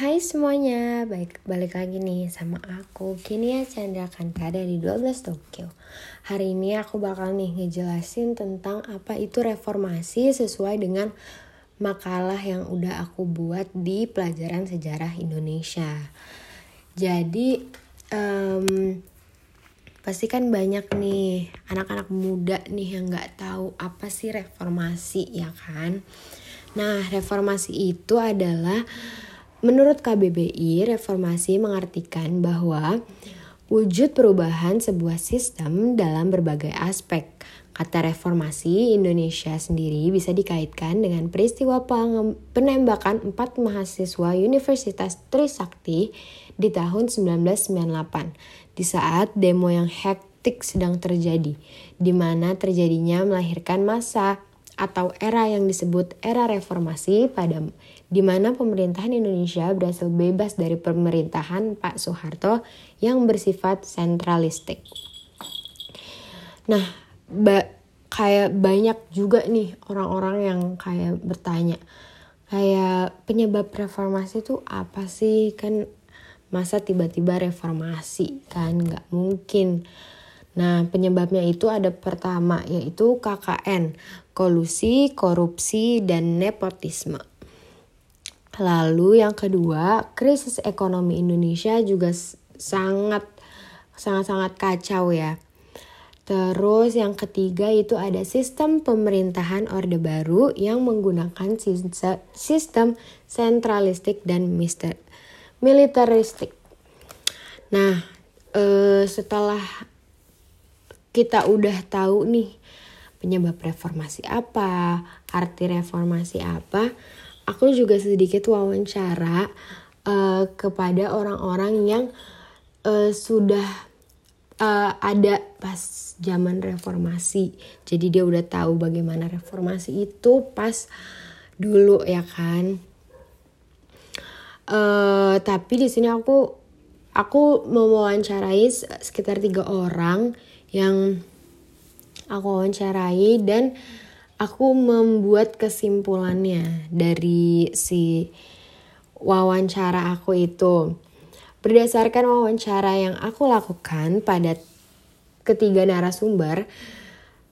Hai semuanya, baik balik lagi nih sama aku Kini ya Chandra Kanta dari 12 Tokyo. Hari ini aku bakal nih ngejelasin tentang apa itu reformasi sesuai dengan makalah yang udah aku buat di pelajaran sejarah Indonesia. Jadi um, pasti kan banyak nih anak-anak muda nih yang gak tahu apa sih reformasi ya kan? Nah reformasi itu adalah Menurut KBBI, reformasi mengartikan bahwa wujud perubahan sebuah sistem dalam berbagai aspek. Kata reformasi Indonesia sendiri bisa dikaitkan dengan peristiwa penembakan empat mahasiswa Universitas Trisakti di tahun 1998 di saat demo yang hektik sedang terjadi, di mana terjadinya melahirkan masa atau era yang disebut era reformasi pada di mana pemerintahan Indonesia berhasil bebas dari pemerintahan Pak Soeharto yang bersifat sentralistik. Nah, ba kayak banyak juga nih orang-orang yang kayak bertanya, kayak penyebab reformasi itu apa sih? Kan masa tiba-tiba reformasi kan nggak mungkin. Nah, penyebabnya itu ada pertama yaitu KKN, kolusi, korupsi, dan nepotisme. Lalu yang kedua, krisis ekonomi Indonesia juga sangat sangat-sangat kacau ya. Terus yang ketiga itu ada sistem pemerintahan Orde Baru yang menggunakan sistem sentralistik dan militeristik. Nah, eh, setelah kita udah tahu nih penyebab reformasi apa, arti reformasi apa, aku juga sedikit wawancara uh, kepada orang-orang yang uh, sudah uh, ada pas zaman reformasi. Jadi dia udah tahu bagaimana reformasi itu pas dulu ya kan. Uh, tapi di sini aku aku mewawancarai sekitar tiga orang yang aku wawancarai dan aku membuat kesimpulannya dari si wawancara aku itu. Berdasarkan wawancara yang aku lakukan pada ketiga narasumber,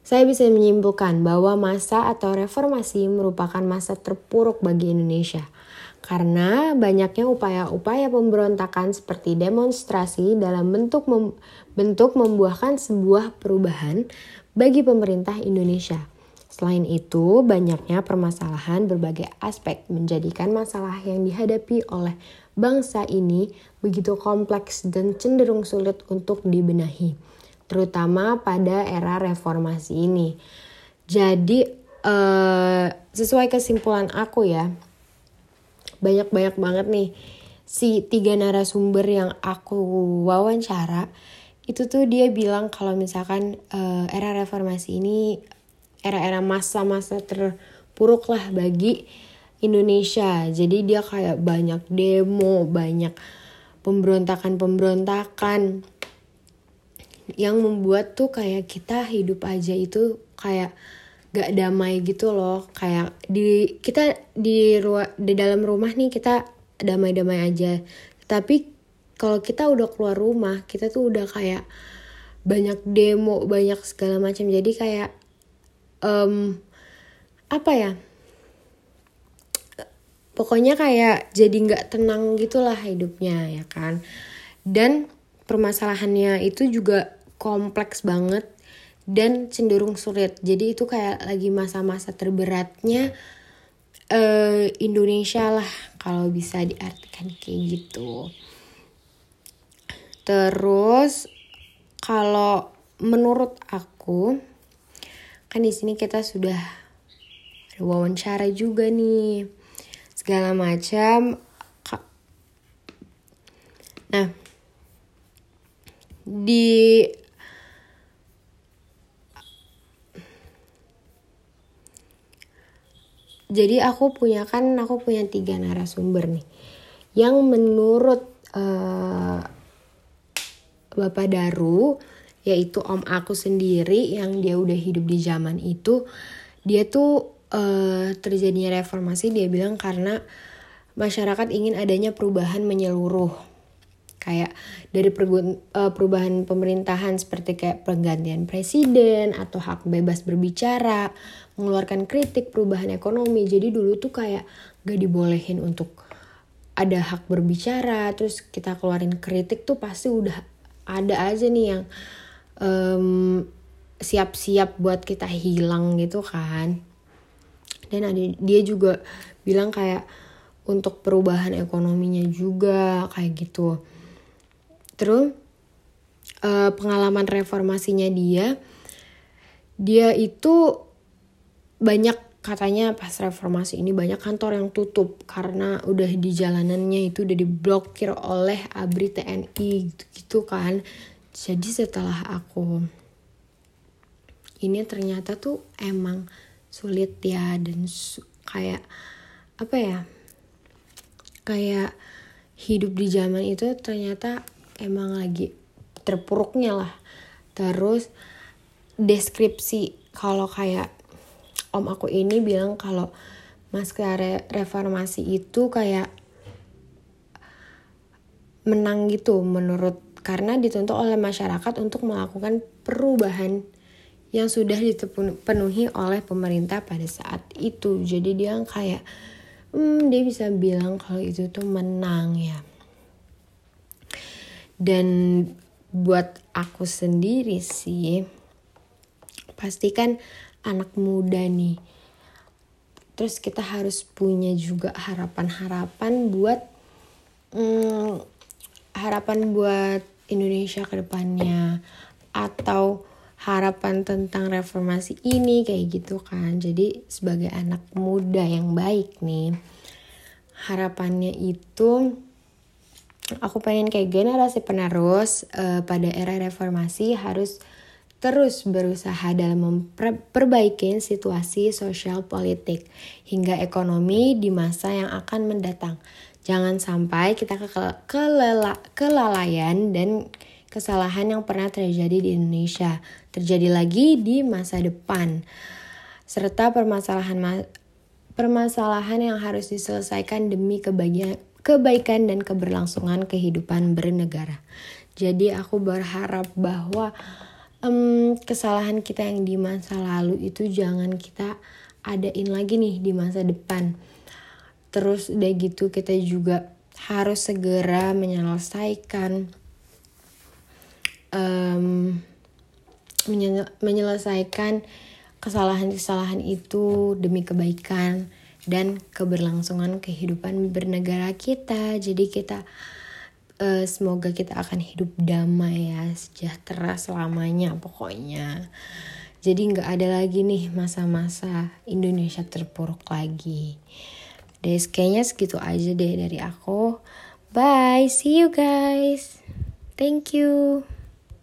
saya bisa menyimpulkan bahwa masa atau reformasi merupakan masa terpuruk bagi Indonesia karena banyaknya upaya-upaya pemberontakan seperti demonstrasi dalam bentuk mem bentuk membuahkan sebuah perubahan bagi pemerintah Indonesia. Selain itu, banyaknya permasalahan berbagai aspek menjadikan masalah yang dihadapi oleh bangsa ini begitu kompleks dan cenderung sulit untuk dibenahi, terutama pada era reformasi ini. Jadi, eh, sesuai kesimpulan aku ya, banyak-banyak banget nih. Si tiga narasumber yang aku wawancara itu tuh dia bilang kalau misalkan uh, era reformasi ini era-era masa-masa terpuruk lah bagi Indonesia. Jadi dia kayak banyak demo banyak pemberontakan-pemberontakan yang membuat tuh kayak kita hidup aja itu kayak gak damai gitu loh. Kayak di kita di ruang di dalam rumah nih kita damai-damai aja. Tapi kalau kita udah keluar rumah kita tuh udah kayak banyak demo banyak segala macam. Jadi kayak um, apa ya? Pokoknya kayak jadi nggak tenang gitulah hidupnya ya kan? Dan permasalahannya itu juga kompleks banget dan cenderung sulit. Jadi itu kayak lagi masa-masa terberatnya uh, Indonesia lah kalau bisa diartikan kayak gitu. Terus kalau menurut aku kan di sini kita sudah ada wawancara juga nih segala macam. Nah di jadi aku punya kan aku punya tiga narasumber nih. Yang menurut uh, Bapak Daru yaitu om aku sendiri yang dia udah hidup di zaman itu dia tuh uh, terjadinya reformasi dia bilang karena masyarakat ingin adanya perubahan menyeluruh. Kayak dari eh, perubahan pemerintahan seperti kayak penggantian presiden atau hak bebas berbicara, mengeluarkan kritik perubahan ekonomi. Jadi dulu tuh kayak gak dibolehin untuk ada hak berbicara, terus kita keluarin kritik tuh pasti udah ada aja nih yang um, siap-siap buat kita hilang gitu kan. Dan ada dia juga bilang kayak untuk perubahan ekonominya juga kayak gitu Terus uh, pengalaman reformasinya dia, dia itu banyak katanya pas reformasi ini banyak kantor yang tutup karena udah di jalanannya itu udah diblokir oleh ABRI TNI gitu, gitu kan. Jadi setelah aku ini ternyata tuh emang sulit ya dan su kayak apa ya kayak hidup di zaman itu ternyata emang lagi terpuruknya lah terus deskripsi kalau kayak om aku ini bilang kalau masker reformasi itu kayak menang gitu menurut karena dituntut oleh masyarakat untuk melakukan perubahan yang sudah dipenuhi oleh pemerintah pada saat itu. Jadi dia kayak hmm, dia bisa bilang kalau itu tuh menang ya. Dan buat aku sendiri sih pastikan anak muda nih. Terus kita harus punya juga harapan-harapan buat hmm, harapan buat Indonesia ke depannya. Atau harapan tentang reformasi ini kayak gitu kan. Jadi sebagai anak muda yang baik nih harapannya itu aku pengen kayak generasi penerus uh, pada era reformasi harus terus berusaha dalam memperbaiki situasi sosial politik hingga ekonomi di masa yang akan mendatang. Jangan sampai kita ke kelela kelalaian dan kesalahan yang pernah terjadi di Indonesia terjadi lagi di masa depan. Serta permasalahan permasalahan yang harus diselesaikan demi kebahagiaan kebaikan dan keberlangsungan kehidupan bernegara. Jadi aku berharap bahwa um, kesalahan kita yang di masa lalu itu jangan kita adain lagi nih di masa depan. Terus udah gitu kita juga harus segera menyelesaikan um, menyelesaikan kesalahan-kesalahan itu demi kebaikan dan keberlangsungan kehidupan bernegara kita. Jadi kita uh, semoga kita akan hidup damai ya, sejahtera selamanya pokoknya. Jadi nggak ada lagi nih masa-masa Indonesia terpuruk lagi. Deh kayaknya segitu aja deh dari aku. Bye, see you guys. Thank you.